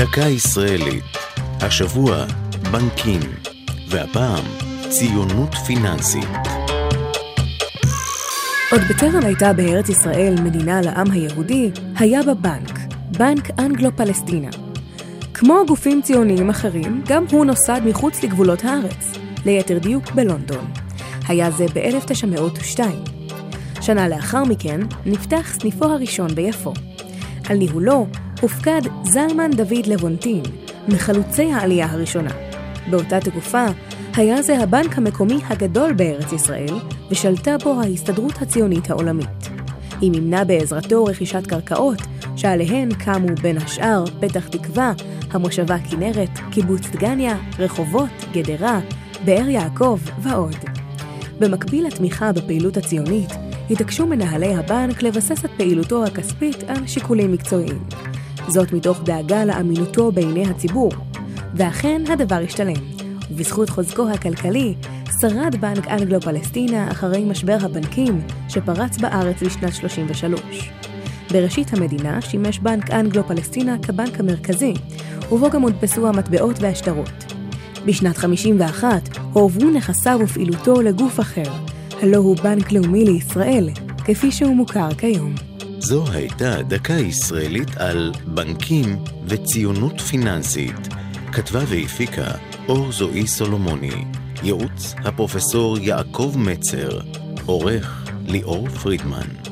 דקה ישראלית. השבוע, בנקים. והפעם, ציונות פיננסית. עוד בטרם הייתה בארץ ישראל מדינה לעם היהודי, היה בה בנק, בנק אנגלו-פלסטינה. כמו גופים ציוניים אחרים, גם הוא נוסד מחוץ לגבולות הארץ, ליתר דיוק בלונדון. היה זה ב-1902. שנה לאחר מכן נפתח סניפו הראשון ביפו. על ניהולו הופקד זלמן דוד לבונטין, מחלוצי העלייה הראשונה. באותה תקופה היה זה הבנק המקומי הגדול בארץ ישראל, ושלטה בו ההסתדרות הציונית העולמית. היא מימנה בעזרתו רכישת קרקעות, שעליהן קמו בין השאר פתח תקווה, המושבה כנרת, קיבוץ דגניה, רחובות, גדרה, באר יעקב ועוד. במקביל לתמיכה בפעילות הציונית, התעקשו מנהלי הבנק לבסס את פעילותו הכספית על שיקולים מקצועיים. זאת מתוך דאגה לאמינותו בעיני הציבור. ואכן הדבר השתלם, ובזכות חוזקו הכלכלי, שרד בנק אנגלו-פלסטינה אחרי משבר הבנקים שפרץ בארץ בשנת 33. בראשית המדינה שימש בנק אנגלו-פלסטינה כבנק המרכזי, ובו גם הודפסו המטבעות והשטרות. בשנת 51 הועברו נכסיו ופעילותו לגוף אחר, הלא הוא בנק לאומי לישראל, כפי שהוא מוכר כיום. זו הייתה דקה ישראלית על בנקים וציונות פיננסית. כתבה והפיקה אור זועי סולומוני, ייעוץ הפרופסור יעקב מצר, עורך ליאור פרידמן.